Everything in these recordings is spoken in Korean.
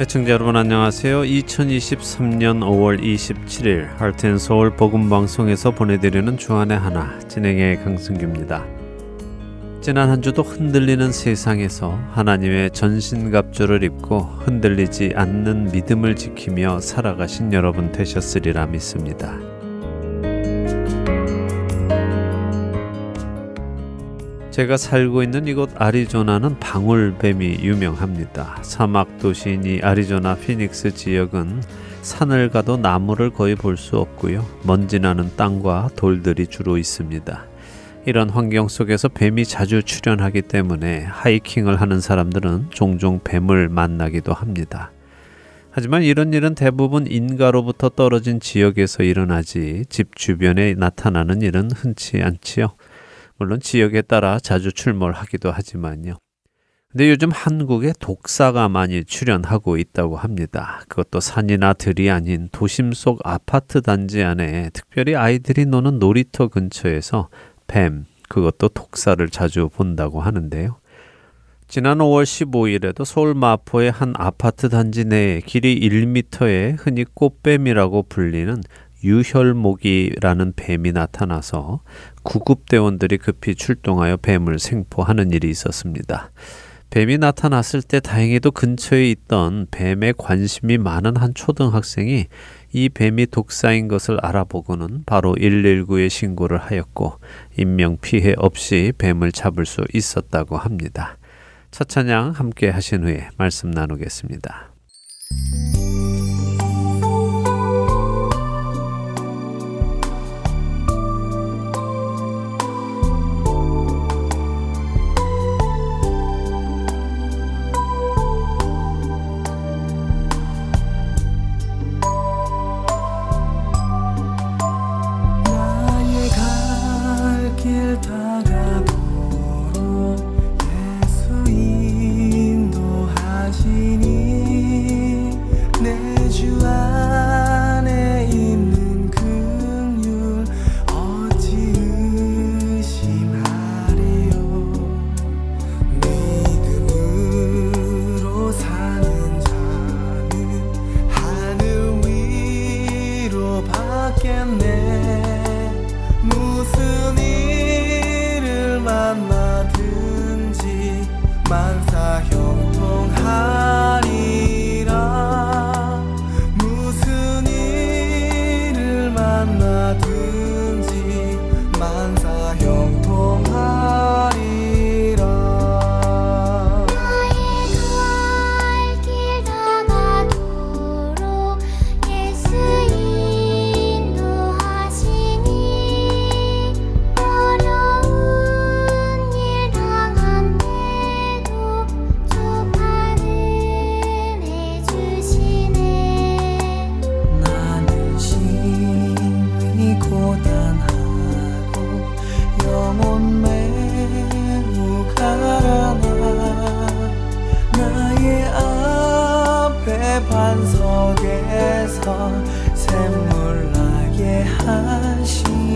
애청자 여러분 안녕하세요. 2023년 5월 27일 할텐 서울 복음 방송에서 보내드리는 주안의 하나 진행의 강승규입니다. 지난 한 주도 흔들리는 세상에서 하나님의 전신갑주를 입고 흔들리지 않는 믿음을 지키며 살아가신 여러분 되셨으리라 믿습니다. 제가 살고 있는 이곳 아리조나는 방울뱀이 유명합니다. 사막 도시인 이 아리조나 피닉스 지역은 산을 가도 나무를 거의 볼 수 없고요. 먼지 나는 땅과 돌들이 주로 있습니다. 이런 환경 속에서 뱀이 자주 출현하기 때문에 하이킹을 하는 사람들은 종종 뱀을 만나기도 합니다. 하지만 이런 일은 대부분 인가로부터 떨어진 지역에서 일어나지 집 주변에 나타나는 일은 흔치 않지요. 물론 지역에 따라 자주 출몰하기도 하지만요. 근데 요즘 한국에 독사가 많이 출현하고 있다고 합니다. 그것도 산이나 들이 아닌 도심 속 아파트 단지 안에 특별히 아이들이 노는 놀이터 근처에서 뱀, 그것도 독사를 자주 본다고 하는데요. 지난 5월 15일에도 서울 마포의 한 아파트 단지 내에 길이 1m의 흔히 꽃뱀이라고 불리는 유혈목이라는 뱀이 나타나서 구급대원들이 급히 출동하여 뱀을 생포하는 일이 있었습니다. 뱀이 나타났을 때 다행히도 근처에 있던 뱀에 관심이 많은 한 초등학생이 이 뱀이 독사인 것을 알아보고는 바로 119에 신고를 하였고 인명 피해 없이 뱀을 잡을 수 있었다고 합니다. 첫 찬양 함께 하신 후에 말씀 나누겠습니다. 건 샘물나게 하신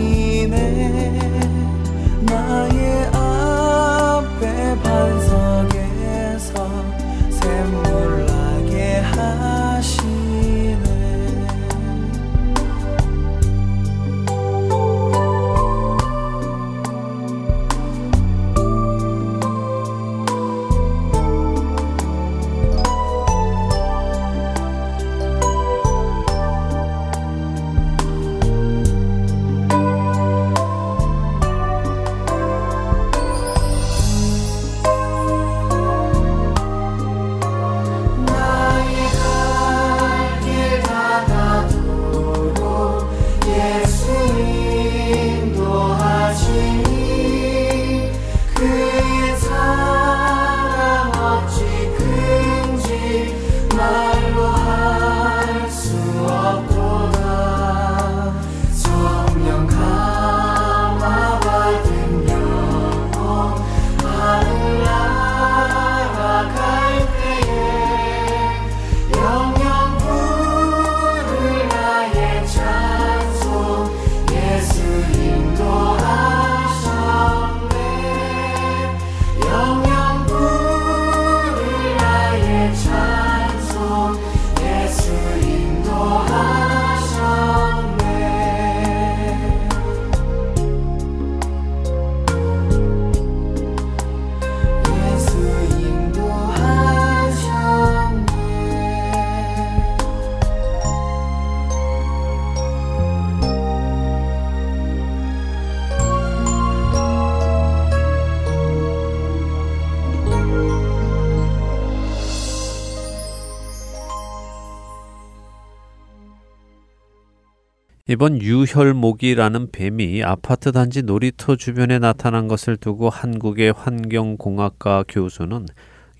이번 유혈목이라는 뱀이 아파트 단지 놀이터 주변에 나타난 것을 두고 한국의 환경공학과 교수는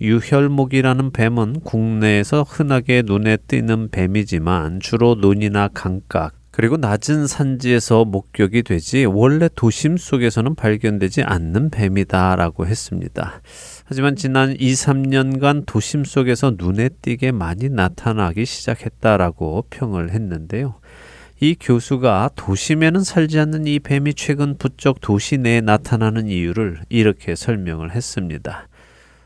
유혈목이라는 뱀은 국내에서 흔하게 눈에 띄는 뱀이지만 주로 논이나 강가 그리고 낮은 산지에서 목격이 되지 원래 도심 속에서는 발견되지 않는 뱀이다라고 했습니다. 하지만 지난 2, 3년간 도심 속에서 눈에 띄게 많이 나타나기 시작했다라고 평을 했는데요. 이 교수가 도심에는 살지 않는 이 뱀이 최근 부쩍 도시 내에 나타나는 이유를 이렇게 설명을 했습니다.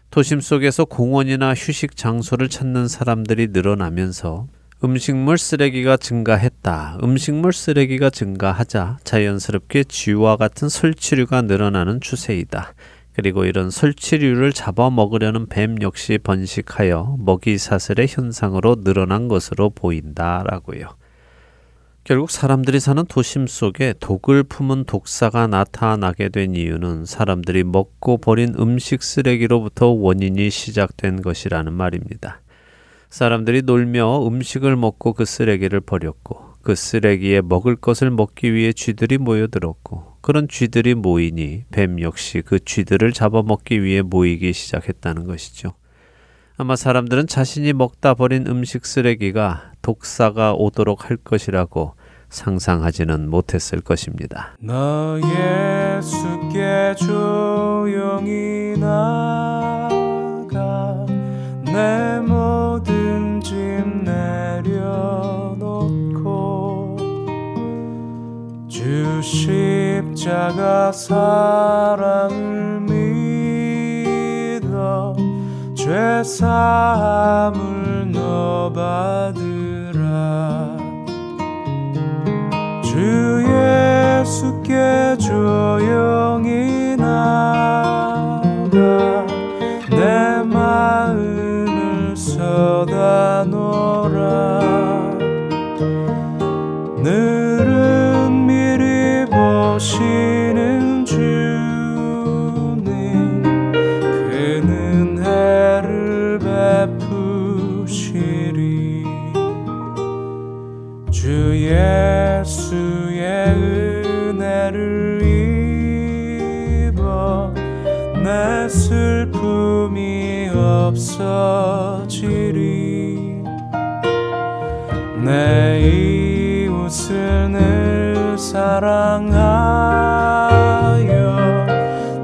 도심 속에서 공원이나 휴식 장소를 찾는 사람들이 늘어나면서 음식물 쓰레기가 증가했다. 음식물 쓰레기가 증가하자 자연스럽게 쥐와 같은 설치류가 늘어나는 추세이다. 그리고 이런 설치류를 잡아먹으려는 뱀 역시 번식하여 먹이 사슬의 현상으로 늘어난 것으로 보인다라고요. 결국 사람들이 사는 도심 속에 독을 품은 독사가 나타나게 된 이유는 사람들이 먹고 버린 음식 쓰레기로부터 원인이 시작된 것이라는 말입니다. 사람들이 놀며 음식을 먹고 그 쓰레기를 버렸고 그 쓰레기에 먹을 것을 먹기 위해 쥐들이 모여들었고 그런 쥐들이 모이니 뱀 역시 그 쥐들을 잡아먹기 위해 모이기 시작했다는 것이죠. 아마 사람들은 자신이 먹다 버린 음식 쓰레기가 독사가 오도록 할 것이라고 상상하지는 못했을 것입니다. 너 예수께 조용히 나가 내 모든 짐 내려놓고 주 십자가 사랑을 믿어 죄 사함을 너 받으 주 예수께 조용히 나가 내 마음을 쏟아 놓 없어지리. 내 이웃을 늘 사랑하여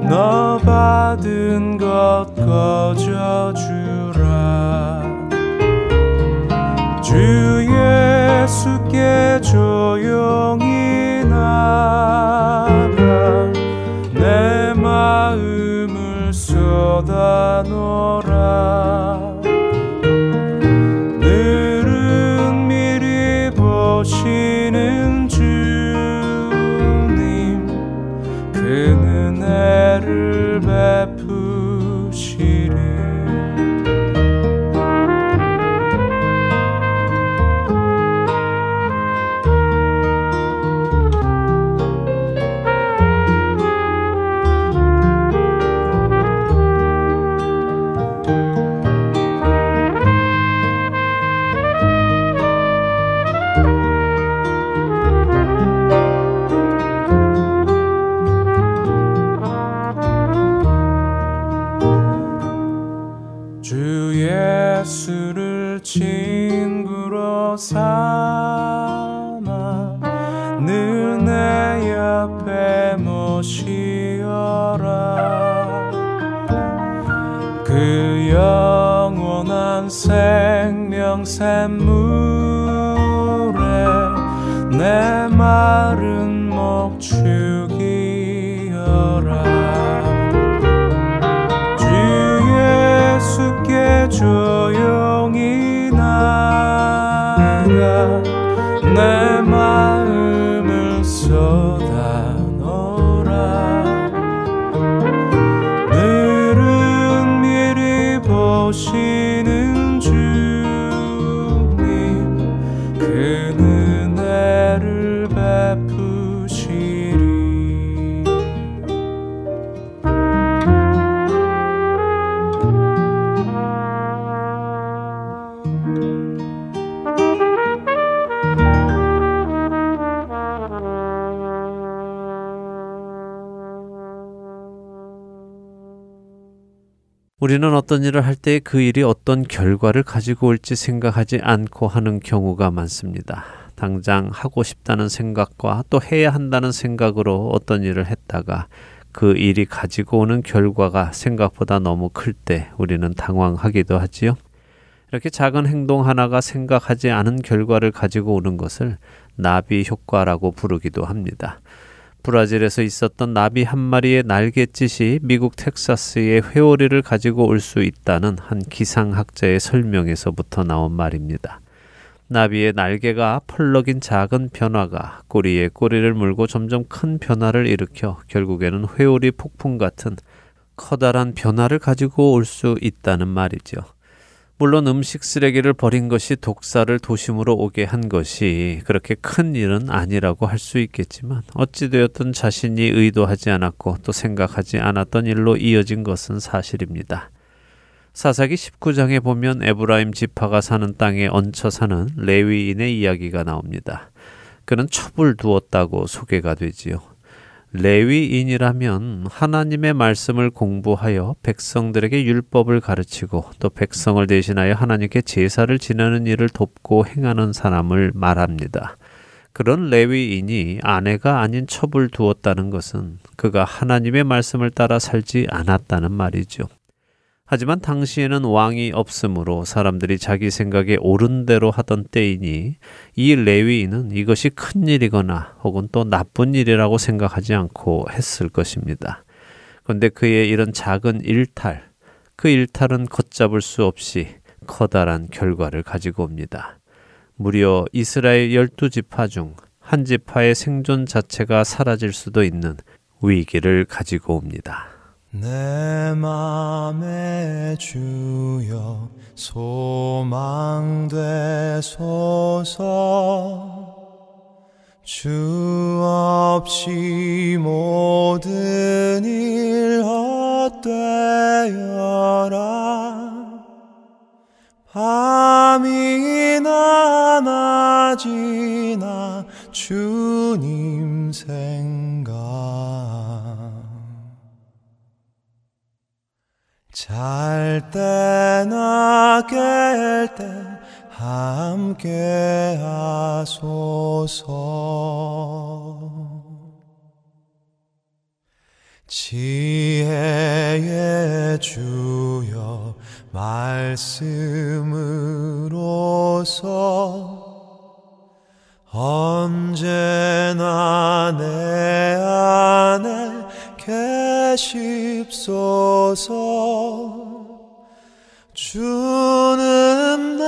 너 받은 것 거저주라. 주 예수께 조용히 나가 내 마음을 쏟아놓라 어떤 일을 할 때 그 일이 어떤 결과를 가지고 올지 생각하지 않고 하는 경우가 많습니다. 당장 하고 싶다는 생각과 또 해야 한다는 생각으로 어떤 일을 했다가 그 일이 가지고 오는 결과가 생각보다 너무 클 때 우리는 당황하기도 하지요. 이렇게 작은 행동 하나가 생각하지 않은 결과를 가지고 오는 것을 나비 효과라고 부르기도 합니다. 브라질에서 있었던 나비 한 마리의 날갯짓이 미국 텍사스의 회오리를 가지고 올 수 있다는 한 기상학자의 설명에서부터 나온 말입니다. 나비의 날개가 펄럭인 작은 변화가 꼬리에 꼬리를 물고 점점 큰 변화를 일으켜 결국에는 회오리 폭풍 같은 커다란 변화를 가지고 올 수 있다는 말이죠. 물론 음식 쓰레기를 버린 것이 독사를 도심으로 오게 한 것이 그렇게 큰 일은 아니라고 할 수 있겠지만 어찌되었든 자신이 의도하지 않았고 또 생각하지 않았던 일로 이어진 것은 사실입니다. 사사기 19장에 보면 에브라임 지파가 사는 땅에 얹혀 사는 레위인의 이야기가 나옵니다. 그는 첩을 두었다고 소개가 되지요. 레위인이라면 하나님의 말씀을 공부하여 백성들에게 율법을 가르치고 또 백성을 대신하여 하나님께 제사를 지내는 일을 돕고 행하는 사람을 말합니다. 그런 레위인이 아내가 아닌 첩을 두었다는 것은 그가 하나님의 말씀을 따라 살지 않았다는 말이죠. 하지만 당시에는 왕이 없으므로 사람들이 자기 생각에 옳은 대로 하던 때이니 이 레위인은 이것이 큰 일이거나 혹은 또 나쁜 일이라고 생각하지 않고 했을 것입니다. 그런데 그의 이런 작은 일탈, 그 일탈은 걷잡을 수 없이 커다란 결과를 가지고 옵니다. 무려 이스라엘 열두 지파 중 한 지파의 생존 자체가 사라질 수도 있는 위기를 가지고 옵니다. 내 맘에 주여 소망되소서. 주 없이 모든 일 헛되어라. 밤이나 낮이나 주님 잘 때나 깰 때 함께 하소서. 지혜의 주여 말씀으로서 언제나 내 안에 계십소서 주는 내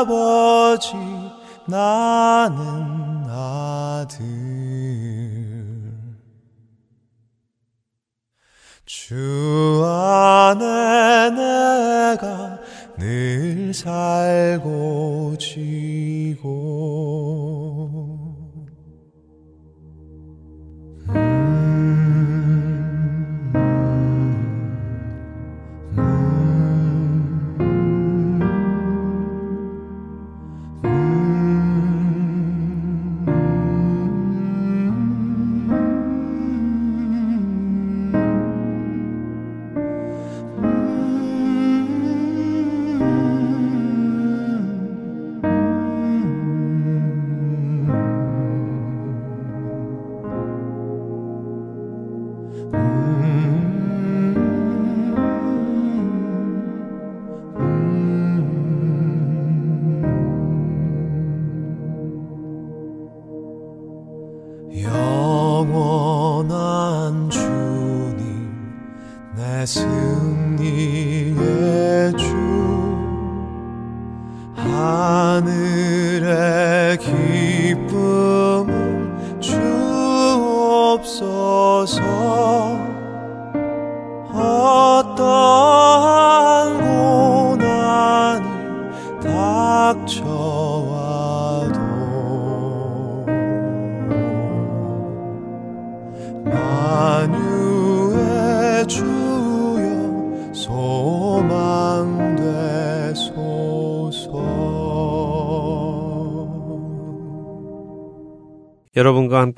아버지 나는 아들. 주 안에 내가 늘 살고 지고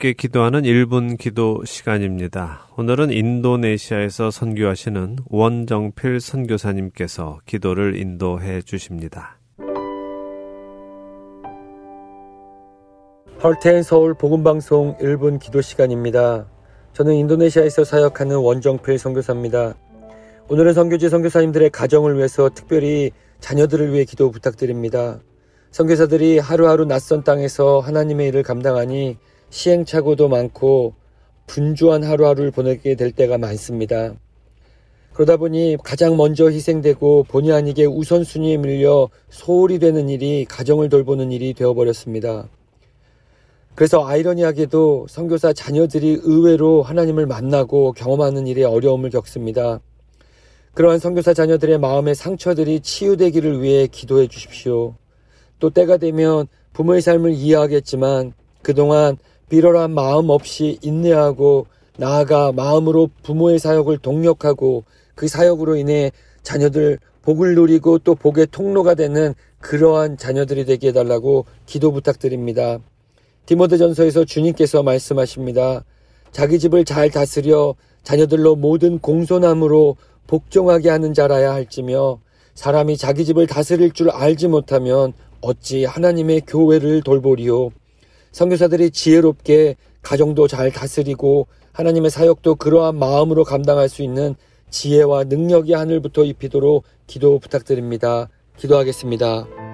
함께 기도하는 1분 기도 시간입니다. 오늘은 인도네시아에서 선교하시는 원정필 선교사님께서 기도를 인도해 주십니다. 헐텐 서울 복음방송 1분 기도 시간입니다. 저는 인도네시아에서 사역하는 원정필 선교사입니다. 오늘은 선교지 선교사님들의 가정을 위해서 특별히 자녀들을 위해 기도 부탁드립니다. 선교사들이 하루하루 낯선 땅에서 하나님의 일을 감당하니 시행착오도 많고 분주한 하루하루를 보내게 될 때가 많습니다. 그러다 보니 가장 먼저 희생되고 본의 아니게 우선순위에 밀려 소홀히 되는 일이 가정을 돌보는 일이 되어버렸습니다. 그래서 아이러니하게도 선교사 자녀들이 의외로 하나님을 만나고 경험하는 일에 어려움을 겪습니다. 그러한 선교사 자녀들의 마음의 상처들이 치유되기를 위해 기도해 주십시오. 또 때가 되면 부모의 삶을 이해하겠지만 그동안 비열한 마음 없이 인내하고 나아가 마음으로 부모의 사역을 동력하고 그 사역으로 인해 자녀들 복을 누리고 또 복의 통로가 되는 그러한 자녀들이 되게 해달라고 기도 부탁드립니다. 디모데전서에서 주님께서 말씀하십니다. 자기 집을 잘 다스려 자녀들로 모든 공손함으로 복종하게 하는 자라야 할지며 사람이 자기 집을 다스릴 줄 알지 못하면 어찌 하나님의 교회를 돌보리요. 선교사들이 지혜롭게 가정도 잘 다스리고 하나님의 사역도 그러한 마음으로 감당할 수 있는 지혜와 능력이 하늘부터 입히도록 기도 부탁드립니다. 기도하겠습니다.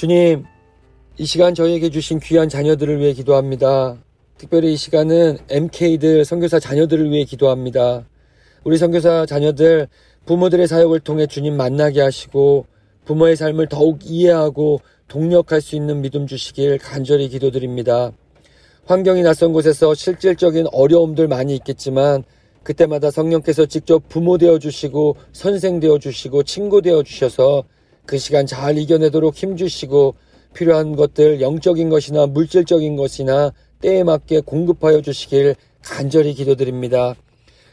주님, 이 시간 저희에게 주신 귀한 자녀들을 위해 기도합니다. 특별히 이 시간은 MK들 선교사 자녀들을 위해 기도합니다. 우리 선교사 자녀들 부모들의 사역을 통해 주님 만나게 하시고 부모의 삶을 더욱 이해하고 동력할 수 있는 믿음 주시길 간절히 기도드립니다. 환경이 낯선 곳에서 실질적인 어려움들 많이 있겠지만 그때마다 성령께서 직접 부모 되어 주시고 선생 되어 주시고 친구 되어 주셔서 그 시간 잘 이겨내도록 힘주시고 필요한 것들 영적인 것이나 물질적인 것이나 때에 맞게 공급하여 주시길 간절히 기도드립니다.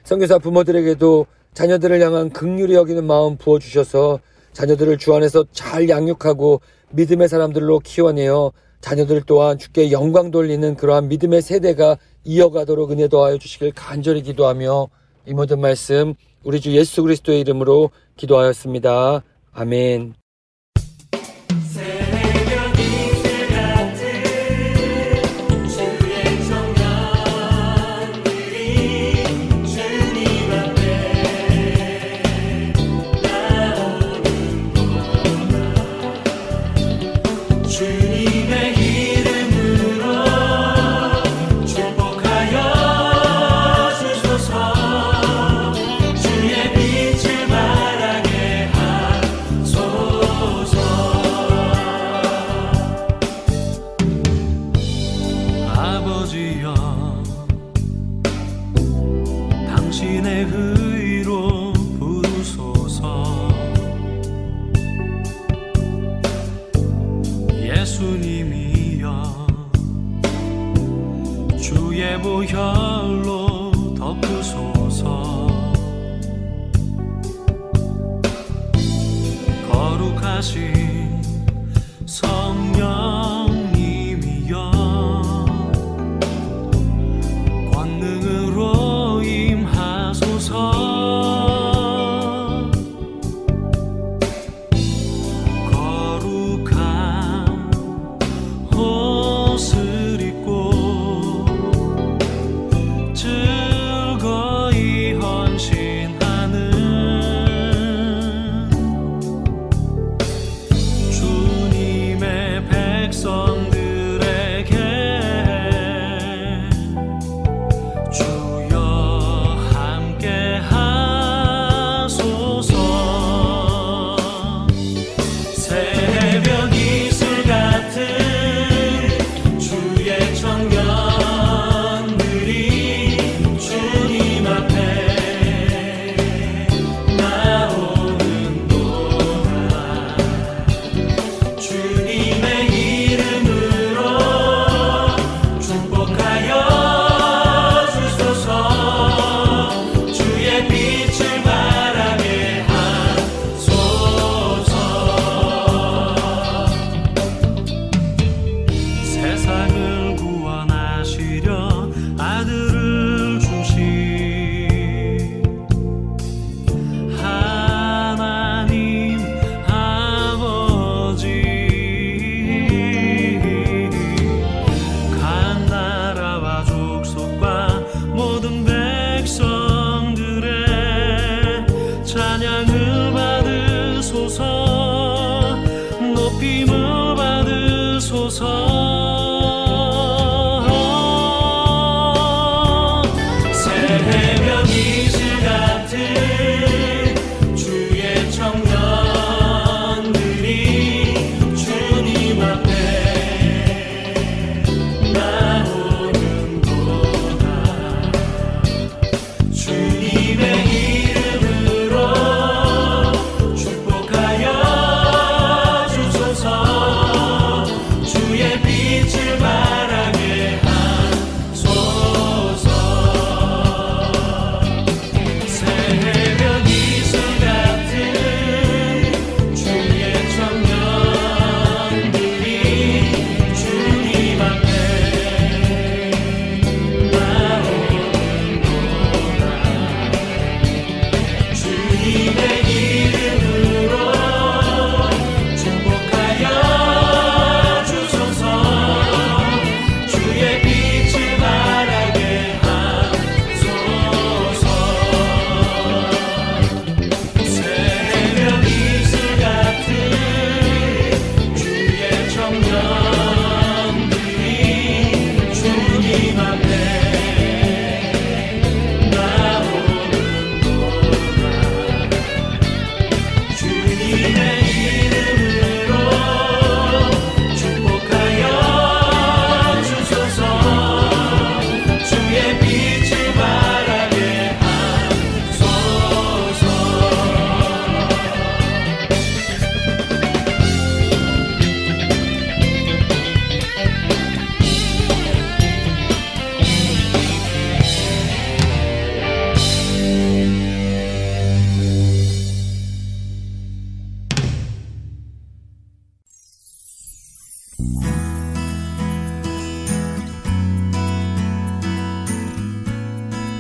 성교사 부모들에게도 자녀들을 향한 극률이 여기는 마음 부어주셔서 자녀들을 주 안에서 잘 양육하고 믿음의 사람들로 키워내어 자녀들 또한 주께 영광 돌리는 그러한 믿음의 세대가 이어가도록 은혜 도하여 주시길 간절히 기도하며 이 모든 말씀 우리 주 예수 그리스도의 이름으로 기도하였습니다. 아멘.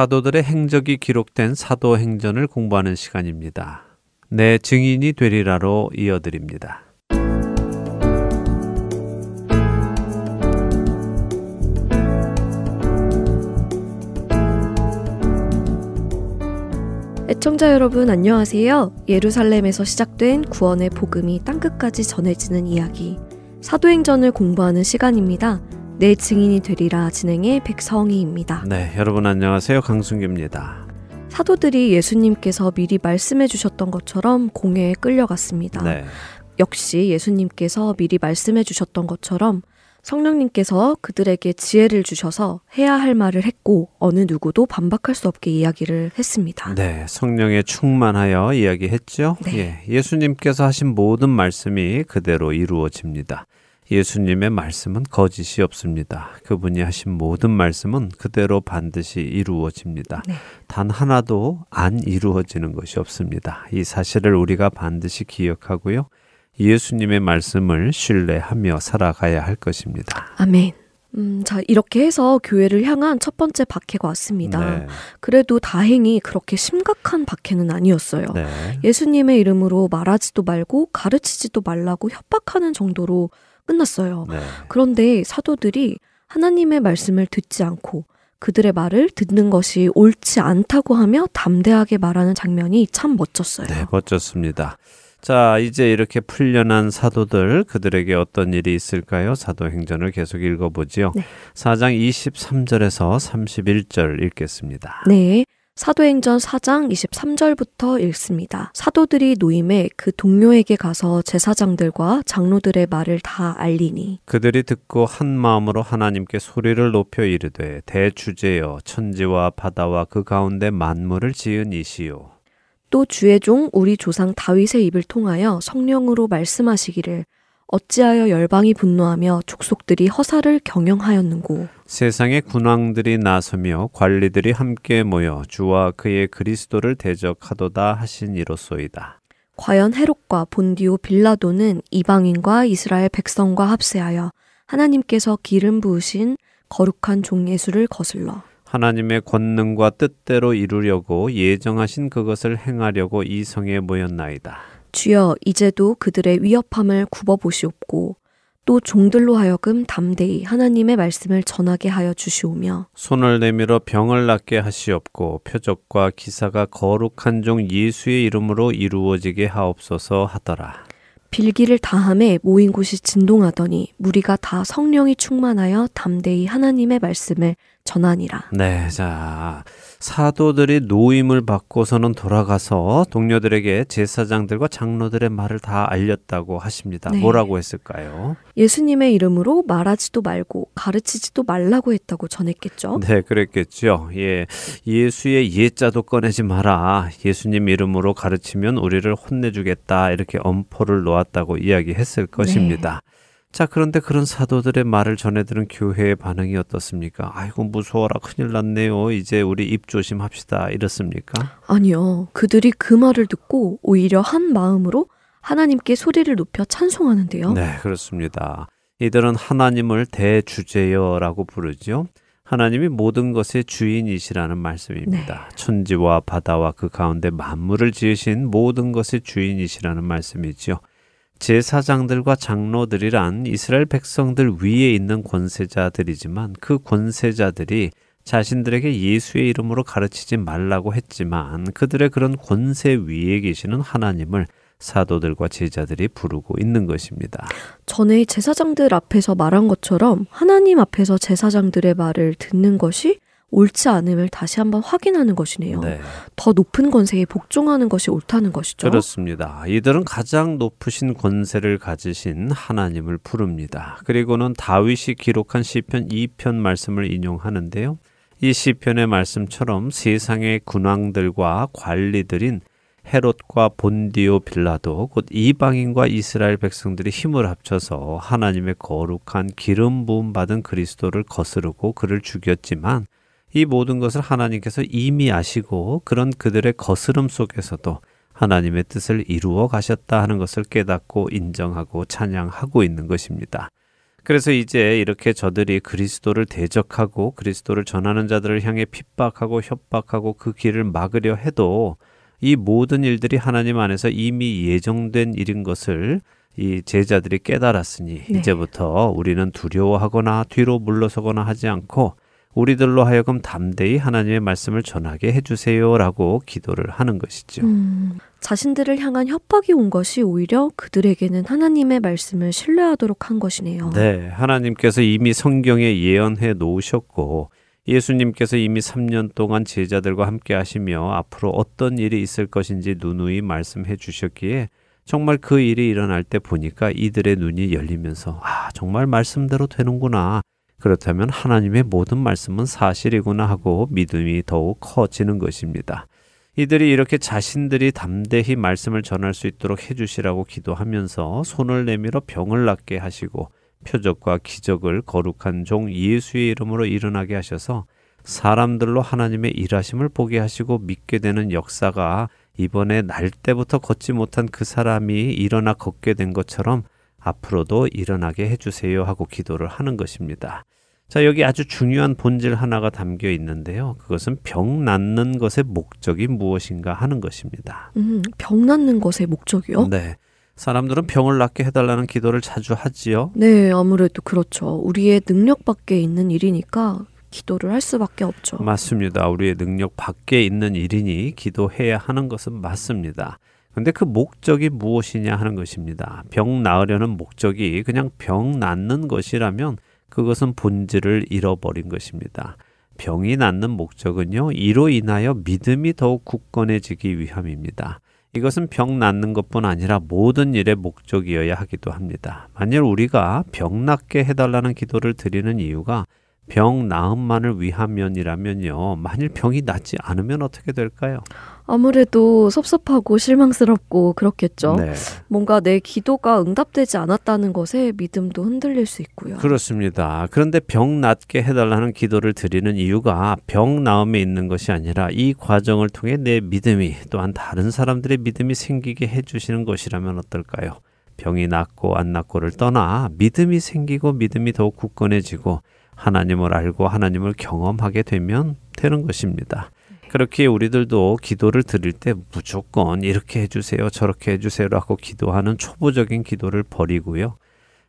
사도들의 행적이 기록된 사도행전을 공부하는 시간입니다. 내 증인이 되리라로 이어드립니다. 애청자 여러분 안녕하세요. 예루살렘에서 시작된 구원의 복음이 땅끝까지 전해지는 이야기 사도행전을 공부하는 시간입니다. 내 증인이 되리라 진행의 백성희입니다. 네, 여러분 안녕하세요. 강순기입니다. 사도들이 예수님께서 미리 말씀해 주셨던 것처럼 공회에 끌려갔습니다. 네. 역시 예수님께서 미리 말씀해 주셨던 것처럼 성령님께서 그들에게 지혜를 주셔서 해야 할 말을 했고 어느 누구도 반박할 수 없게 이야기를 했습니다. 네, 성령에 충만하여 이야기했죠. 네. 예, 예수님께서 하신 모든 말씀이 그대로 이루어집니다. 예수님의 말씀은 거짓이 없습니다. 그분이 하신 모든 말씀은 그대로 반드시 이루어집니다. 네. 단 하나도 안 이루어지는 것이 없습니다. 이 사실을 우리가 반드시 기억하고요. 예수님의 말씀을 신뢰하며 살아가야 할 것입니다. 아멘. 음, 자, 이렇게 해서 교회를 향한 첫 번째 박해가 왔습니다. 네. 그래도 다행히 그렇게 심각한 박해는 아니었어요. 네. 예수님의 이름으로 말하지도 말고 가르치지도 말라고 협박하는 정도로 끝났어요. 네. 그런데 사도들이 하나님의 말씀을 듣지 않고 그들의 말을 듣는 것이 옳지 않다고 하며 담대하게 말하는 장면이 참 멋졌어요. 네, 멋졌습니다. 자, 이제 이렇게 풀려난 사도들 그들에게 어떤 일이 있을까요? 사도행전을 계속 읽어보지요. 네. 4장 23절에서 31절 읽겠습니다. 네. 사도행전 4장 23절부터 읽습니다. 사도들이 노임에 그 동료에게 가서 제사장들과 장로들의 말을 다 알리니 그들이 듣고 한 마음으로 하나님께 소리를 높여 이르되 대주제여 천지와 바다와 그 가운데 만물을 지은 이시요 또 주의 종 우리 조상 다윗의 입을 통하여 성령으로 말씀하시기를 어찌하여 열방이 분노하며 족속들이 허사를 경영하였는고 세상의 군왕들이 나서며 관리들이 함께 모여 주와 그의 그리스도를 대적하도다 하신 이로소이다. 과연 헤롯과 본디오 빌라도는 이방인과 이스라엘 백성과 합세하여 하나님께서 기름 부으신 거룩한 종 예수를 거슬러 하나님의 권능과 뜻대로 이루려고 예정하신 그것을 행하려고 이 성에 모였나이다. 주여 이제도 그들의 위협함을 굽어 보시옵고 또 종들로 하여금 담대히 하나님의 말씀을 전하게 하여 주시오며 손을 내밀어 병을 낫게 하시옵고 표적과 기사가 거룩한 종 예수의 이름으로 이루어지게 하옵소서 하더라. 빌기를 다함에 모인 곳이 진동하더니 무리가 다 성령이 충만하여 담대히 하나님의 말씀을 전하니라. 네, 자, 사도들이 노임을 받고서는 돌아가서 동료들에게 제사장들과 장로들의 말을 다 알렸다고 하십니다. 네. 뭐라고 했을까요? 예수님의 이름으로 말하지도 말고 가르치지도 말라고 했다고 전했겠죠. 네, 그랬겠죠. 예. 예수의 예자도 꺼내지 마라. 예수님 이름으로 가르치면 우리를 혼내주겠다. 이렇게 엄포를 놓았다고 이야기했을 것입니다. 자, 그런데 그런 사도들의 말을 전해 들은 교회의 반응이 어떻습니까? 아이고, 무서워라. 큰일 났네요. 이제 우리 입 조심합시다. 이렇습니까? 아니요. 그들이 그 말을 듣고 오히려 한 마음으로 하나님께 소리를 높여 찬송하는데요. 네, 그렇습니다. 이들은 하나님을 대주제여라고 부르죠. 하나님이 모든 것의 주인이시라는 말씀입니다. 천지와 바다와 그 가운데 만물을 지으신 모든 것의 주인이시라는 말씀이지요. 제사장들과 장로들이란 이스라엘 백성들 위에 있는 권세자들이지만 그 권세자들이 자신들에게 예수의 이름으로 가르치지 말라고 했지만 그들의 그런 권세 위에 계시는 하나님을 사도들과 제자들이 부르고 있는 것입니다. 전에 제사장들 앞에서 말한 것처럼 하나님 앞에서 제사장들의 말을 듣는 것이 옳지 않음을 다시 한번 확인하는 것이네요. 네. 더 높은 권세에 복종하는 것이 옳다는 것이죠. 그렇습니다. 이들은 가장 높으신 권세를 가지신 하나님을 부릅니다. 그리고는 다윗이 기록한 시편 2편 말씀을 인용하는데요. 이 시편의 말씀처럼 세상의 군왕들과 관리들인 헤롯과 본디오 빌라도 곧 이방인과 이스라엘 백성들이 힘을 합쳐서 하나님의 거룩한 기름 부음 받은 그리스도를 거스르고 그를 죽였지만 이 모든 것을 하나님께서 이미 아시고 그런 그들의 거스름 속에서도 하나님의 뜻을 이루어 가셨다 하는 것을 깨닫고 인정하고 찬양하고 있는 것입니다. 그래서 이제 이렇게 저들이 그리스도를 대적하고 그리스도를 전하는 자들을 향해 핍박하고 협박하고 그 길을 막으려 해도 이 모든 일들이 하나님 안에서 이미 예정된 일인 것을 이 제자들이 깨달았으니 네. 이제부터 우리는 두려워하거나 뒤로 물러서거나 하지 않고 우리들로 하여금 담대히 하나님의 말씀을 전하게 해주세요라고 기도를 하는 것이죠. 음, 자신들을 향한 협박이 온 것이 오히려 그들에게는 하나님의 말씀을 신뢰하도록 한 것이네요. 네, 하나님께서 이미 성경에 예언해 놓으셨고 예수님께서 이미 3년 동안 제자들과 함께 하시며 앞으로 어떤 일이 있을 것인지 누누이 말씀해 주셨기에 정말 그 일이 일어날 때 보니까 이들의 눈이 열리면서 아, 정말 말씀대로 되는구나. 그렇다면 하나님의 모든 말씀은 사실이구나 하고 믿음이 더욱 커지는 것입니다. 이들이 이렇게 자신들이 담대히 말씀을 전할 수 있도록 해주시라고 기도하면서 손을 내밀어 병을 낫게 하시고 표적과 기적을 거룩한 종 예수의 이름으로 일어나게 하셔서 사람들로 하나님의 일하심을 보게 하시고 믿게 되는 역사가 이번에 날 때부터 걷지 못한 그 사람이 일어나 걷게 된 것처럼 앞으로도 일어나게 해주세요 하고 기도를 하는 것입니다. 자, 여기 아주 중요한 본질 하나가 담겨 있는데요. 그것은 병 낫는 것의 목적이 무엇인가 하는 것입니다. 음, 병 낫는 것의 목적이요? 네. 사람들은 병을 낫게 해달라는 기도를 자주 하지요. 네, 아무래도 그렇죠. 우리의 능력 밖에 있는 일이니까 기도를 할 수밖에 없죠. 맞습니다. 우리의 능력 밖에 있는 일이니 기도해야 하는 것은 맞습니다. 근데 그 목적이 무엇이냐 하는 것입니다. 병 나으려는 목적이 그냥 병 낫는 것이라면 그것은 본질을 잃어버린 것입니다. 병이 낫는 목적은요, 이로 인하여 믿음이 더욱 굳건해지기 위함입니다. 이것은 병 낫는 것뿐 아니라 모든 일의 목적이어야 하기도 합니다. 만일 우리가 병 낫게 해달라는 기도를 드리는 이유가 병 나음만을 위하면이라면요. 만일 병이 낫지 않으면 어떻게 될까요? 아무래도 섭섭하고 실망스럽고 그렇겠죠. 네. 뭔가 내 기도가 응답되지 않았다는 것에 믿음도 흔들릴 수 있고요. 그렇습니다. 그런데 병 낫게 해달라는 기도를 드리는 이유가 병 나음에 있는 것이 아니라 이 과정을 통해 내 믿음이 또한 다른 사람들의 믿음이 생기게 해주시는 것이라면 어떨까요? 병이 낫고 안 낫고를 떠나 믿음이 생기고 믿음이 더욱 굳건해지고 하나님을 알고 하나님을 경험하게 되면 되는 것입니다. 그렇게 우리들도 기도를 드릴 때 무조건 이렇게 해주세요, 저렇게 해주세요라고 기도하는 초보적인 기도를 버리고요.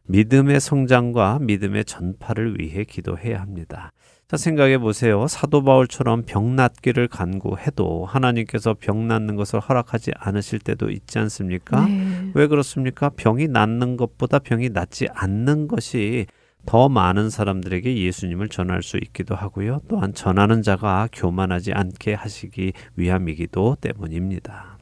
믿음의 성장과 믿음의 전파를 위해 기도해야 합니다. 자, 생각해 보세요. 사도 바울처럼 병 낫기를 간구해도 하나님께서 병 낫는 것을 허락하지 않으실 때도 있지 않습니까? 네. 왜 그렇습니까? 병이 낫는 것보다 병이 낫지 않는 것이 더 많은 사람들에게 예수님을 전할 수 있기도 하고요. 또한 전하는 자가 교만하지 않게 하시기 위함이기도 때문입니다.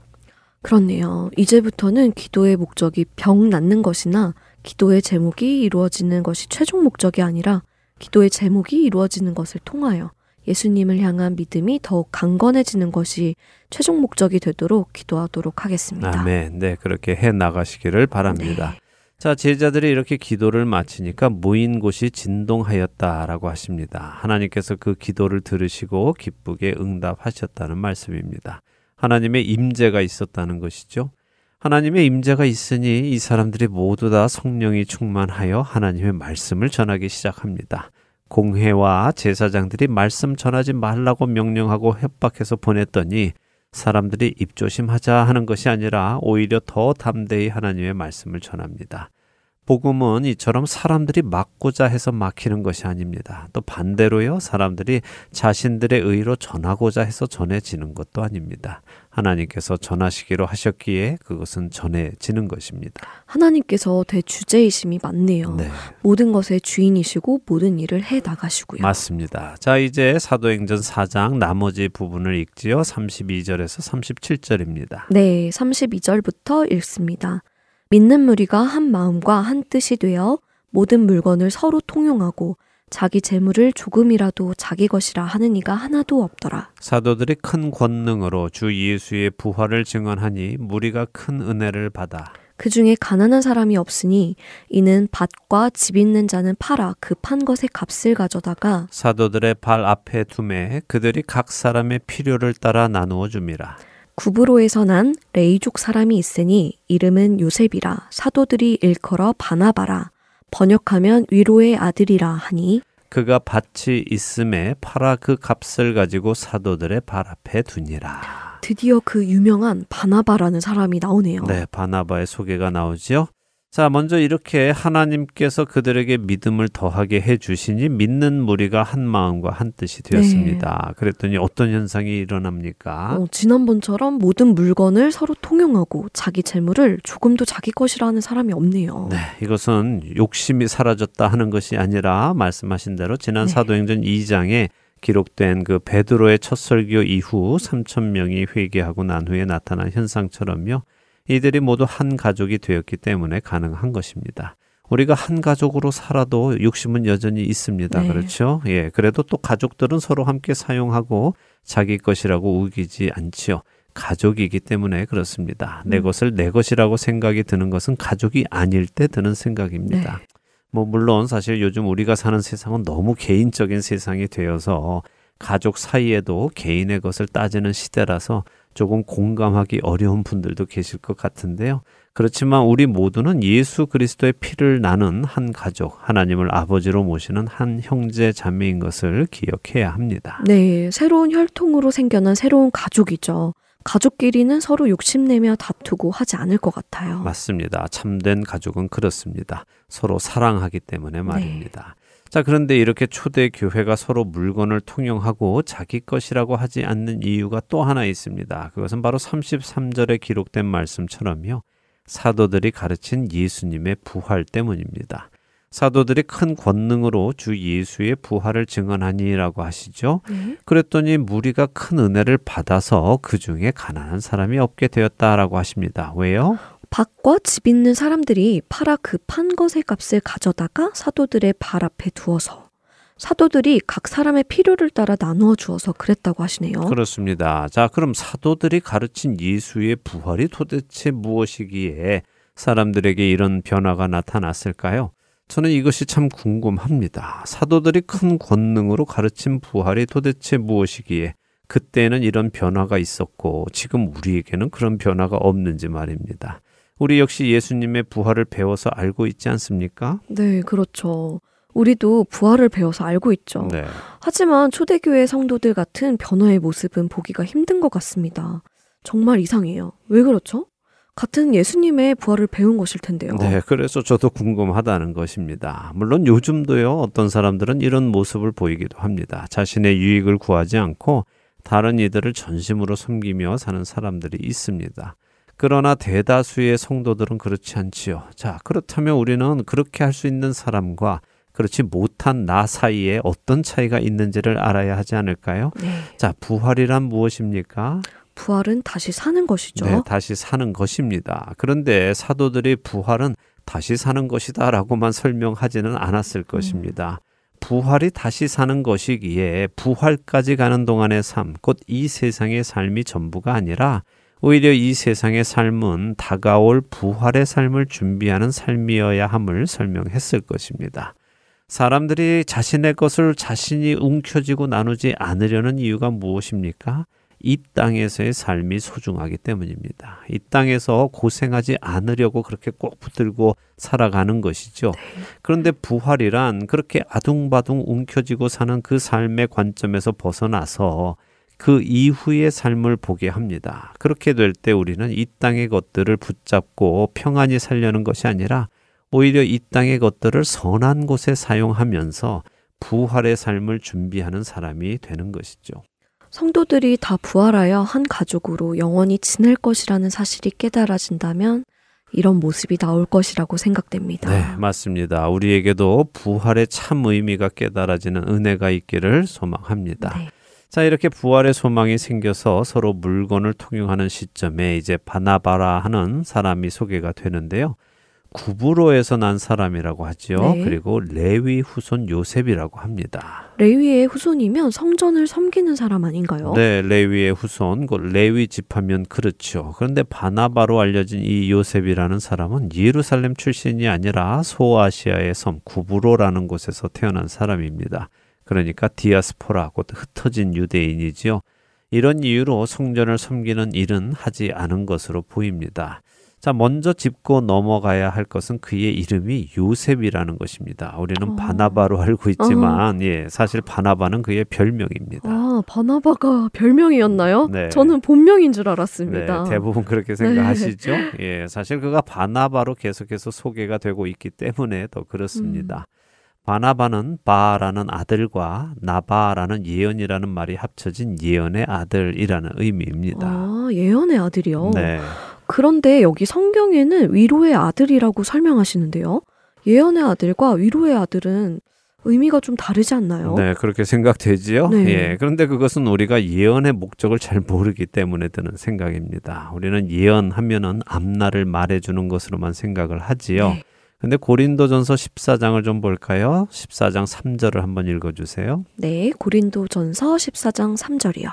그렇네요. 이제부터는 기도의 목적이 병 낫는 것이나 기도의 제목이 이루어지는 것이 최종 목적이 아니라 기도의 제목이 이루어지는 것을 통하여 예수님을 향한 믿음이 더욱 강건해지는 것이 최종 목적이 되도록 기도하도록 하겠습니다. 아멘. 네, 그렇게 해 나가시기를 바랍니다. 네. 자, 제자들이 이렇게 기도를 마치니까 모인 곳이 진동하였다라고 하십니다. 하나님께서 그 기도를 들으시고 기쁘게 응답하셨다는 말씀입니다. 하나님의 임재가 있었다는 것이죠. 하나님의 임재가 있으니 이 사람들이 모두 다 성령이 충만하여 하나님의 말씀을 전하기 시작합니다. 공회와 제사장들이 말씀 전하지 말라고 명령하고 협박해서 보냈더니 사람들이 입조심하자 하는 것이 아니라 오히려 더 담대히 하나님의 말씀을 전합니다. 복음은 이처럼 사람들이 막고자 해서 막히는 것이 아닙니다. 또 반대로요, 사람들이 자신들의 의로 전하고자 해서 전해지는 것도 아닙니다. 하나님께서 전하시기로 하셨기에 그것은 전해지는 것입니다. 하나님께서 대주제이심이 많네요. 네, 모든 것의 주인이시고 모든 일을 해 나가시고요. 맞습니다. 자, 이제 사도행전 4장 나머지 부분을 읽지요. 32절에서 37절입니다. 네, 32절부터 읽습니다. 믿는 무리가 한 마음과 한 뜻이 되어 모든 물건을 서로 통용하고 자기 재물을 조금이라도 자기 것이라 하는 이가 하나도 없더라. 사도들이 큰 권능으로 주 예수의 부활을 증언하니 무리가 큰 은혜를 받아 그 중에 가난한 사람이 없으니 이는 밭과 집 있는 자는 팔아 그 판 것의 값을 가져다가 사도들의 발 앞에 두매 그들이 각 사람의 필요를 따라 나누어 줌이라. 구브로에서 난 레이족 사람이 있으니 이름은 요셉이라 사도들이 일컬어 바나바라 번역하면 위로의 아들이라 하니 그가 밭이 있음에 팔아 그 값을 가지고 사도들의 발 앞에 두니라. 드디어 그 유명한 바나바라는 사람이 나오네요. 네, 바나바의 소개가 나오지요. 자, 먼저 이렇게 하나님께서 그들에게 믿음을 더하게 해 주시니 믿는 무리가 한 마음과 한 뜻이 되었습니다. 네. 그랬더니 어떤 현상이 일어납니까? 어, 지난번처럼 모든 물건을 서로 통용하고 자기 재물을 조금도 자기 것이라는 사람이 없네요. 네, 이것은 욕심이 사라졌다 하는 것이 아니라 말씀하신 대로 지난 네. 사도행전 2장에 기록된 그 베드로의 첫 설교 이후 3천 명이 회개하고 난 후에 나타난 현상처럼요. 이들이 모두 한 가족이 되었기 때문에 가능한 것입니다. 우리가 한 가족으로 살아도 욕심은 여전히 있습니다. 네. 그렇죠? 예. 그래도 또 가족들은 서로 함께 사용하고 자기 것이라고 우기지 않지요. 가족이기 때문에 그렇습니다. 음. 내 것을 내 것이라고 생각이 드는 것은 가족이 아닐 때 드는 생각입니다. 네. 뭐 물론 사실 요즘 우리가 사는 세상은 너무 개인적인 세상이 되어서 가족 사이에도 개인의 것을 따지는 시대라서 조금 공감하기 어려운 분들도 계실 것 같은데요. 그렇지만 우리 모두는 예수 그리스도의 피를 나는 한 가족, 하나님을 아버지로 모시는 한 형제 자매인 것을 기억해야 합니다. 네, 새로운 혈통으로 생겨난 새로운 가족이죠. 가족끼리는 서로 욕심내며 다투고 하지 않을 것 같아요. 맞습니다. 참된 가족은 그렇습니다. 서로 사랑하기 때문에 말입니다. 네. 자, 그런데 이렇게 초대 교회가 서로 물건을 통용하고 자기 것이라고 하지 않는 이유가 또 하나 있습니다. 그것은 바로 33절에 기록된 말씀처럼요. 사도들이 가르친 예수님의 부활 때문입니다. 사도들이 큰 권능으로 주 예수의 부활을 증언하니라고 하시죠. 네. 그랬더니 무리가 큰 은혜를 받아서 그 중에 가난한 사람이 없게 되었다라고 하십니다. 왜요? 밭과 집 있는 사람들이 팔아 그 판 것의 값을 가져다가 사도들의 발 앞에 두어서 사도들이 각 사람의 필요를 따라 나누어 주어서 그랬다고 하시네요. 그렇습니다. 자, 그럼 사도들이 가르친 예수의 부활이 도대체 무엇이기에 사람들에게 이런 변화가 나타났을까요? 저는 이것이 참 궁금합니다. 사도들이 큰 권능으로 가르친 부활이 도대체 무엇이기에 그때는 이런 변화가 있었고 지금 우리에게는 그런 변화가 없는지 말입니다. 우리 역시 예수님의 부활을 배워서 알고 있지 않습니까? 네, 그렇죠. 우리도 부활을 배워서 알고 있죠. 네. 하지만 초대교회 성도들 같은 변화의 모습은 보기가 힘든 것 같습니다. 정말 이상해요. 왜 그렇죠? 같은 예수님의 부활을 배운 것일 텐데요. 네, 그래서 저도 궁금하다는 것입니다. 물론 요즘도요, 어떤 사람들은 이런 모습을 보이기도 합니다. 자신의 유익을 구하지 않고 다른 이들을 전심으로 섬기며 사는 사람들이 있습니다. 그러나 대다수의 성도들은 그렇지 않지요. 자, 그렇다면 우리는 그렇게 할 수 있는 사람과 그렇지 못한 나 사이에 어떤 차이가 있는지를 알아야 하지 않을까요? 네. 자, 부활이란 무엇입니까? 부활은 다시 사는 것이죠. 네, 다시 사는 것입니다. 그런데 사도들이 부활은 다시 사는 것이다라고만 설명하지는 않았을 음. 것입니다. 부활이 다시 사는 것이기에 부활까지 가는 동안의 삶, 곧 이 세상의 삶이 전부가 아니라 오히려 이 세상의 삶은 다가올 부활의 삶을 준비하는 삶이어야 함을 설명했을 것입니다. 사람들이 자신의 것을 자신이 움켜쥐고 나누지 않으려는 이유가 무엇입니까? 이 땅에서의 삶이 소중하기 때문입니다. 이 땅에서 고생하지 않으려고 그렇게 꼭 붙들고 살아가는 것이죠. 네. 그런데 부활이란 그렇게 아둥바둥 움켜쥐고 사는 그 삶의 관점에서 벗어나서 그 이후의 삶을 보게 합니다. 그렇게 될 때 우리는 이 땅의 것들을 붙잡고 평안히 살려는 것이 아니라 오히려 이 땅의 것들을 선한 곳에 사용하면서 부활의 삶을 준비하는 사람이 되는 것이죠. 성도들이 다 부활하여 한 가족으로 영원히 지낼 것이라는 사실이 깨달아진다면 이런 모습이 나올 것이라고 생각됩니다. 네, 맞습니다. 우리에게도 부활의 참 의미가 깨달아지는 은혜가 있기를 소망합니다. 네. 자, 이렇게 부활의 소망이 생겨서 서로 물건을 통용하는 시점에 이제 바나바라 하는 사람이 소개가 되는데요. 구브로에서 난 사람이라고 하지요. 네. 그리고 레위 후손 요셉이라고 합니다. 레위의 후손이면 성전을 섬기는 사람 아닌가요? 네, 레위의 후손, 그 레위 집하면 그렇죠. 그런데 바나바로 알려진 이 요셉이라는 사람은 예루살렘 출신이 아니라 소아시아의 섬 구브로라는 곳에서 태어난 사람입니다. 그러니까 디아스포라 곧 흩어진 유대인이지요. 이런 이유로 성전을 섬기는 일은 하지 않은 것으로 보입니다. 자, 먼저 짚고 넘어가야 할 것은 그의 이름이 요셉이라는 것입니다. 우리는 어. 바나바로 알고 있지만, 예, 사실 바나바는 그의 별명입니다. 아, 바나바가 별명이었나요? 네. 저는 본명인 줄 네, 알았습니다. 대부분 그렇게 생각하시죠? 예, 사실 그가 바나바로 계속해서 소개가 되고 있기 때문에 더 그렇습니다. 바나바는 바라는 아들과 나바라는 예언이라는 말이 합쳐진 예언의 아들이라는 의미입니다. 아, 예언의 아들이요. 네. 그런데 여기 성경에는 위로의 아들이라고 설명하시는데요. 예언의 아들과 위로의 아들은 의미가 좀 다르지 않나요? 네, 그렇게 생각되지요. 네. 예, 그런데 그것은 우리가 예언의 목적을 잘 모르기 때문에 드는 생각입니다. 우리는 예언하면은 앞날을 말해 주는 것으로만 생각을 하지요. 네. 근데 고린도전서 14장을 좀 볼까요? 14장 3절을 한번 읽어 주세요. 네, 고린도전서 14장 3절이요.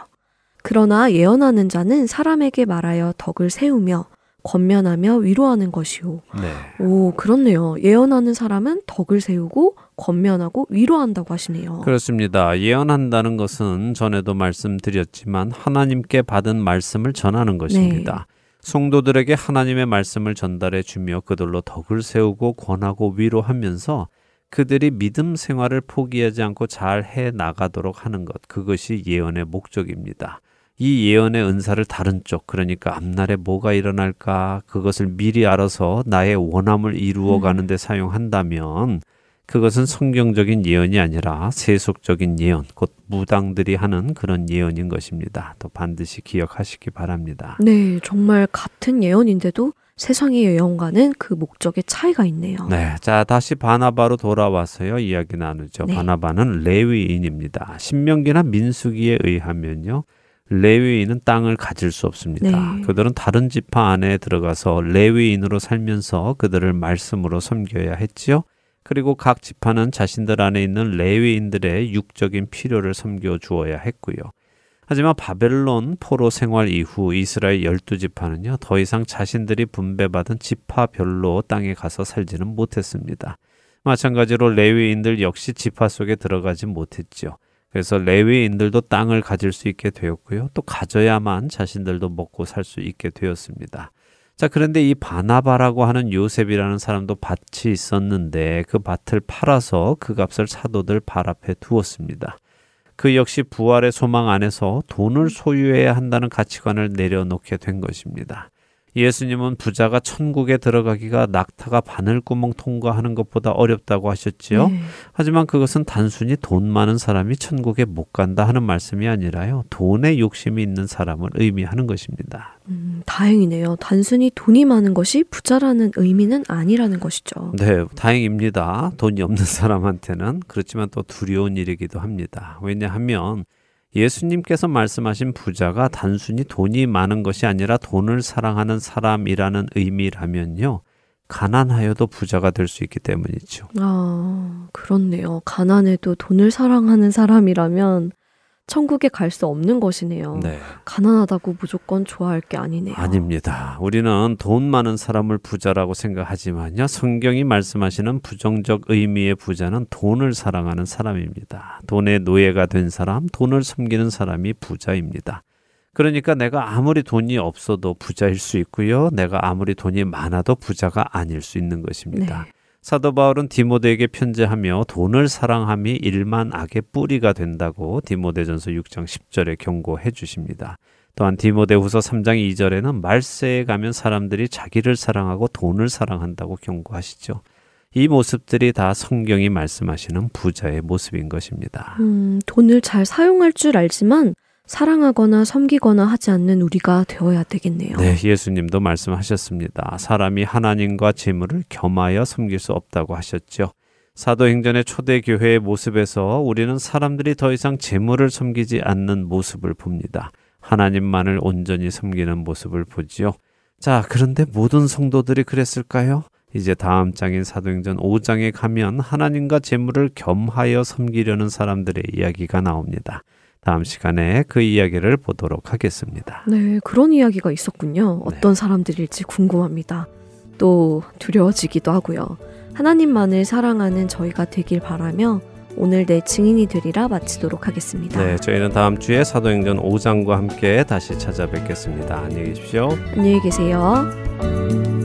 그러나 예언하는 자는 사람에게 말하여 덕을 세우며 권면하며 위로하는 것이요. 네. 오, 그렇네요. 예언하는 사람은 덕을 세우고 권면하고 위로한다고 하시네요. 그렇습니다. 예언한다는 것은 전에도 말씀드렸지만 하나님께 받은 말씀을 전하는 것입니다. 성도들에게 하나님의 말씀을 전달해 주며 그들로 덕을 세우고 권하고 위로하면서 그들이 믿음 생활을 포기하지 않고 잘 해 나가도록 하는 것. 그것이 예언의 목적입니다. 이 예언의 은사를 다른 쪽, 그러니까 앞날에 뭐가 일어날까, 그것을 미리 알아서 나의 원함을 이루어 가는데 사용한다면 그것은 성경적인 예언이 아니라 세속적인 예언, 곧 무당들이 하는 그런 예언인 것입니다. 또 반드시 기억하시기 바랍니다. 네, 정말 같은 예언인데도 세상의 예언과는 그 목적의 차이가 있네요. 네, 자 다시 바나바로 돌아와서요 이야기 나누죠. 네. 바나바는 레위인입니다. 신명기나 민수기에 의하면요 레위인은 땅을 가질 수 없습니다. 네. 그들은 다른 지파 안에 들어가서 레위인으로 살면서 그들을 말씀으로 섬겨야 했지요. 그리고 각 지파는 자신들 안에 있는 레위인들의 육적인 필요를 섬겨 주어야 했고요. 하지만 바벨론 포로 생활 이후 이스라엘 열두 지파는요 더 이상 자신들이 분배받은 지파별로 땅에 가서 살지는 못했습니다. 마찬가지로 레위인들 역시 지파 속에 들어가지 못했죠. 그래서 레위인들도 땅을 가질 수 있게 되었고요. 또 가져야만 자신들도 먹고 살 수 있게 되었습니다. 자, 그런데 이 바나바라고 하는 요셉이라는 사람도 밭이 있었는데 그 밭을 팔아서 그 값을 사도들 발 앞에 두었습니다. 그 역시 부활의 소망 안에서 돈을 소유해야 한다는 가치관을 내려놓게 된 것입니다. 예수님은 부자가 천국에 들어가기가 낙타가 바늘구멍 통과하는 것보다 어렵다고 하셨지요. 네. 하지만 그것은 단순히 돈 많은 사람이 천국에 못 간다 하는 말씀이 아니라요. 돈에 욕심이 있는 사람을 의미하는 것입니다. 음, 다행이네요. 단순히 돈이 많은 것이 부자라는 의미는 아니라는 것이죠. 네, 다행입니다. 돈이 없는 사람한테는 그렇지만 또 두려운 일이기도 합니다. 왜냐하면 예수님께서 말씀하신 부자가 단순히 돈이 많은 것이 아니라 돈을 사랑하는 사람이라는 의미라면요. 가난하여도 부자가 될 수 있기 때문이죠. 아, 그렇네요. 가난해도 돈을 사랑하는 사람이라면 천국에 갈 수 없는 것이네요. 네. 가난하다고 무조건 좋아할 게 아니네요. 아닙니다. 우리는 돈 많은 사람을 부자라고 생각하지만요. 성경이 말씀하시는 부정적 의미의 부자는 돈을 사랑하는 사람입니다. 돈의 노예가 된 사람, 돈을 섬기는 사람이 부자입니다. 그러니까 내가 아무리 돈이 없어도 부자일 수 있고요. 내가 아무리 돈이 많아도 부자가 아닐 수 있는 것입니다. 네. 사도 바울은 디모데에게 편지하며 돈을 사랑함이 일만 악의 뿌리가 된다고 디모데전서 6장 10절에 경고해 주십니다. 또한 디모데후서 3장 2절에는 말세에 가면 사람들이 자기를 사랑하고 돈을 사랑한다고 경고하시죠. 이 모습들이 다 성경이 말씀하시는 부자의 모습인 것입니다. 음, 돈을 잘 사용할 줄 알지만 사랑하거나 섬기거나 하지 않는 우리가 되어야 되겠네요. 네, 예수님도 말씀하셨습니다. 사람이 하나님과 재물을 겸하여 섬길 수 없다고 하셨죠. 사도행전의 초대 교회의 모습에서 우리는 사람들이 더 이상 재물을 섬기지 않는 모습을 봅니다. 하나님만을 온전히 섬기는 모습을 보지요. 자, 그런데 모든 성도들이 그랬을까요? 이제 다음 장인 사도행전 5장에 가면 하나님과 재물을 겸하여 섬기려는 사람들의 이야기가 나옵니다. 다음 시간에 그 이야기를 보도록 하겠습니다. 네, 그런 이야기가 있었군요. 어떤 사람들일지 궁금합니다. 또 두려워지기도 하고요. 하나님만을 사랑하는 저희가 되길 바라며 오늘 내 증인이 되리라 마치도록 하겠습니다. 네, 저희는 다음 주에 사도행전 5장과 함께 다시 찾아뵙겠습니다. 안녕히 계십시오. 안녕히 계세요.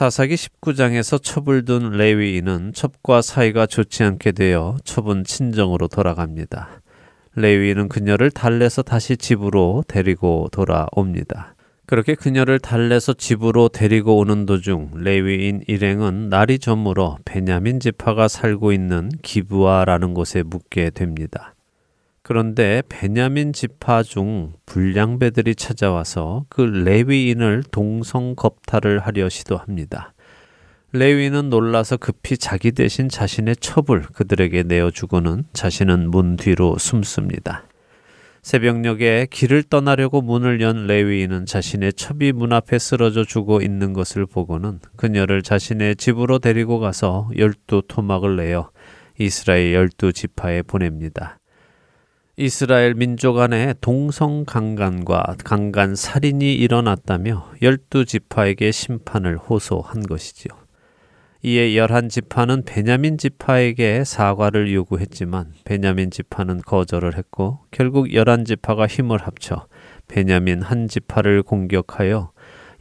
사사기 19장에서 첩을 둔 레위인은 첩과 사이가 좋지 않게 되어 첩은 친정으로 돌아갑니다. 레위인은 그녀를 달래서 다시 집으로 데리고 돌아옵니다. 그렇게 그녀를 달래서 집으로 데리고 오는 도중 레위인 일행은 날이 저물어 베냐민 지파가 살고 있는 기브아라는 곳에 묵게 됩니다. 그런데 베냐민 지파 중 불량배들이 찾아와서 그 레위인을 동성 겁탈을 하려 시도합니다. 레위인은 놀라서 급히 자기 대신 자신의 첩을 그들에게 내어 주고는 자신은 문 뒤로 숨습니다. 새벽녘에 길을 떠나려고 문을 연 레위인은 자신의 첩이 문 앞에 쓰러져 죽어 있는 것을 보고는 그녀를 자신의 집으로 데리고 가서 열두 토막을 내어 이스라엘 열두 지파에 보냅니다. 이스라엘 민족 안에 동성 강간과 강간 살인이 일어났다며 열두 지파에게 심판을 호소한 것이지요. 이에 열한 지파는 베냐민 지파에게 사과를 요구했지만 베냐민 지파는 거절을 했고 결국 열한 지파가 힘을 합쳐 베냐민 한 지파를 공격하여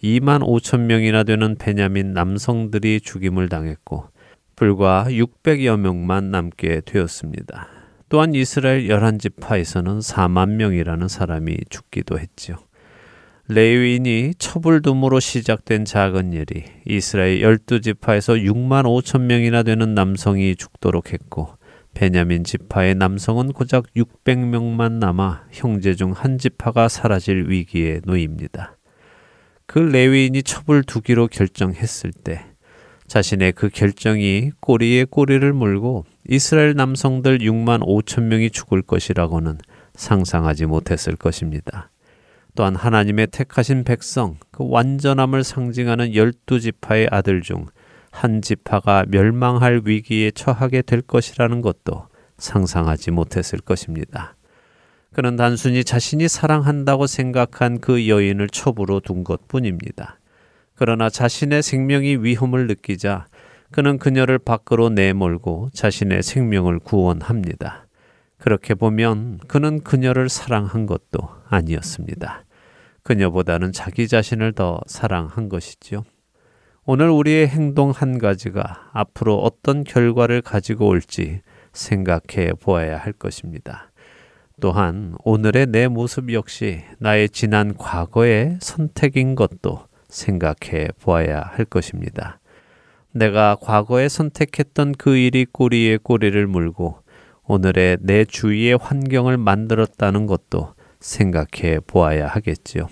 2만 5천 명이나 되는 베냐민 남성들이 죽임을 당했고 불과 600여 명만 남게 되었습니다. 또한 이스라엘 열한 지파에서는 4만 명이라는 사람이 죽기도 했지요. 레위인이 첩을둠으로 시작된 작은 일이 이스라엘 열두 지파에서 6만 5천 명이나 되는 남성이 죽도록 했고 베냐민 지파의 남성은 고작 600명만 남아 형제 중 한 지파가 사라질 위기에 놓입니다. 그 레위인이 첩을 두기로 결정했을 때 자신의 그 결정이 꼬리에 꼬리를 물고 이스라엘 남성들 6만 5천 명이 죽을 것이라고는 상상하지 못했을 것입니다. 또한 하나님의 택하신 백성, 그 완전함을 상징하는 열두 지파의 아들 중 한 지파가 멸망할 위기에 처하게 될 것이라는 것도 상상하지 못했을 것입니다. 그는 단순히 자신이 사랑한다고 생각한 그 여인을 첩으로 둔 것 뿐입니다. 그러나 자신의 생명이 위험을 느끼자 그는 그녀를 밖으로 내몰고 자신의 생명을 구원합니다. 그렇게 보면 그는 그녀를 사랑한 것도 아니었습니다. 그녀보다는 자기 자신을 더 사랑한 것이지요. 오늘 우리의 행동 한 가지가 앞으로 어떤 결과를 가지고 올지 생각해 보아야 할 것입니다. 또한 오늘의 내 모습 역시 나의 지난 과거의 선택인 것도 생각해 보아야 할 것입니다. 내가 과거에 선택했던 그 일이 꼬리에 꼬리를 물고 오늘의 내 주위의 환경을 만들었다는 것도 생각해 보아야 하겠지요.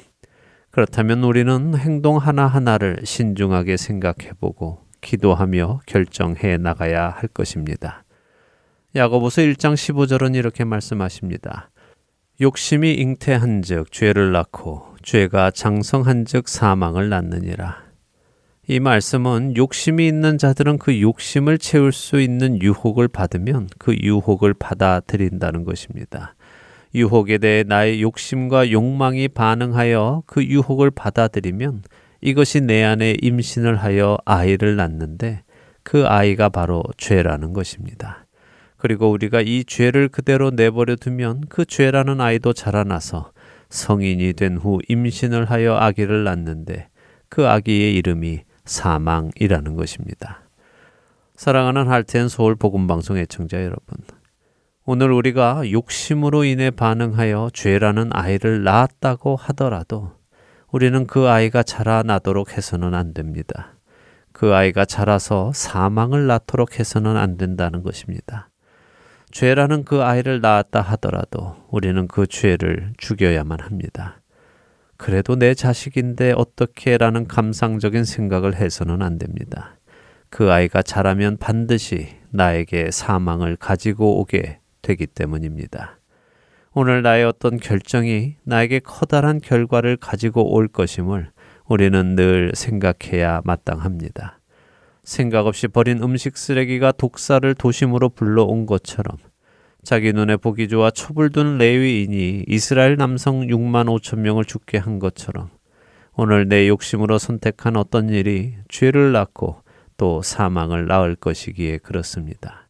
그렇다면 우리는 행동 하나하나를 신중하게 생각해 보고 기도하며 결정해 나가야 할 것입니다. 야고보서 1장 15절은 이렇게 말씀하십니다. 욕심이 잉태한즉 죄를 낳고 죄가 장성한즉 사망을 낳느니라. 이 말씀은 욕심이 있는 자들은 그 욕심을 채울 수 있는 유혹을 받으면 그 유혹을 받아들인다는 것입니다. 유혹에 대해 나의 욕심과 욕망이 반응하여 그 유혹을 받아들이면 이것이 내 안에 임신을 하여 아이를 낳는데 그 아이가 바로 죄라는 것입니다. 그리고 우리가 이 죄를 그대로 내버려 두면 그 죄라는 아이도 자라나서 성인이 된 후 임신을 하여 아기를 낳는데 그 아기의 이름이 사망이라는 것입니다. 사랑하는 할텐 서울 복음 방송 애청자 여러분. 오늘 우리가 욕심으로 인해 반응하여 죄라는 아이를 낳았다고 하더라도 우리는 그 아이가 자라나도록 해서는 안 됩니다. 그 아이가 자라서 사망을 낳도록 해서는 안 된다는 것입니다. 죄라는 그 아이를 낳았다 하더라도 우리는 그 죄를 죽여야만 합니다. 그래도 내 자식인데 어떻게 라는 감상적인 생각을 해서는 안 됩니다. 그 아이가 자라면 반드시 나에게 사망을 가지고 오게 되기 때문입니다. 오늘 나의 어떤 결정이 나에게 커다란 결과를 가지고 올 것임을 우리는 늘 생각해야 마땅합니다. 생각 없이 버린 음식 쓰레기가 독사를 도심으로 불러온 것처럼 자기 눈에 보기 좋아 첩을 둔 레위인이 이스라엘 남성 6만 5천 명을 죽게 한 것처럼 오늘 내 욕심으로 선택한 어떤 일이 죄를 낳고 또 사망을 낳을 것이기에 그렇습니다.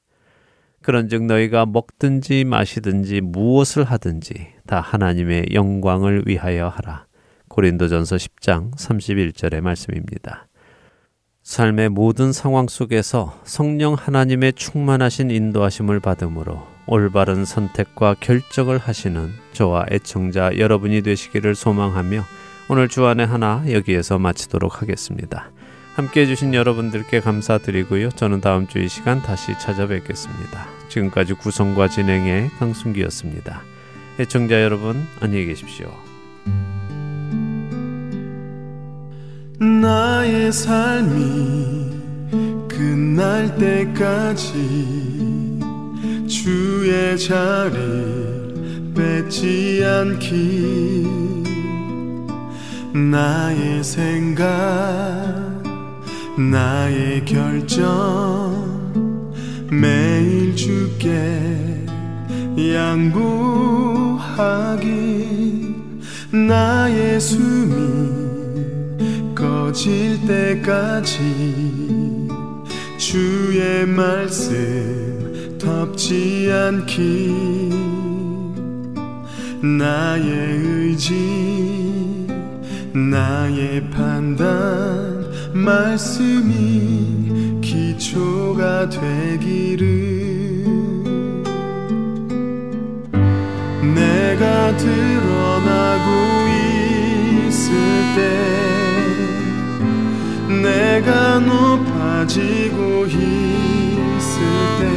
그런즉 너희가 먹든지 마시든지 무엇을 하든지 다 하나님의 영광을 위하여 하라. 고린도전서 10장 31절의 말씀입니다. 삶의 모든 상황 속에서 성령 하나님의 충만하신 인도하심을 받음으로 올바른 선택과 결정을 하시는 저와 애청자 여러분이 되시기를 소망하며 오늘 주안의 하나 여기에서 마치도록 하겠습니다. 함께 해주신 여러분들께 감사드리고요. 저는 다음 주 이 시간 다시 찾아뵙겠습니다. 지금까지 구성과 진행의 강순기였습니다. 애청자 여러분 안녕히 계십시오. 나의 삶이 끝날 때까지 주의 자리 뺏지 않기. 나의 생각 나의 결정 매일 주께 양보하기. 나의 숨이 꺼질 때까지 주의 말씀 덮지 않기 나의 의지 나의 판단 말씀이 기초가 되기를 내가 드러나고 있을 때 내가 높아지고 있을 때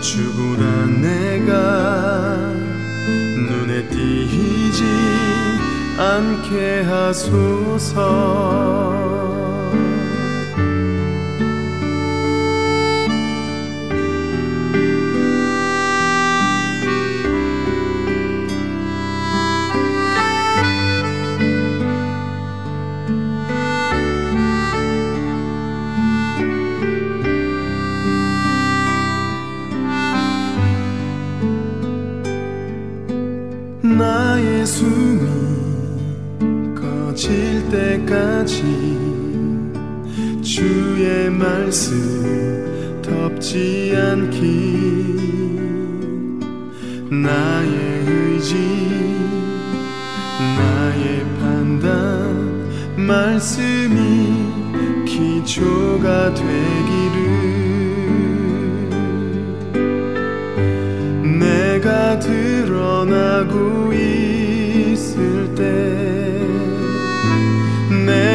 주보다 내가 눈에 띄지 않게 하소서 주의 말씀 덮지 않기. 나의 의지 나의 판단 말씀이 기초가 되기를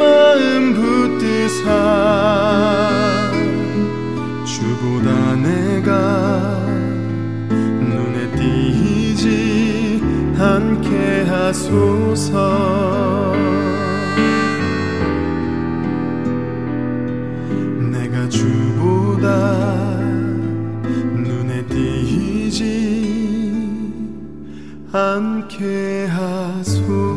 마음 붙드사 주보다 내가 눈에 띄지 않게 하소서. 내가 주보다 눈에 띄지 않게 하소서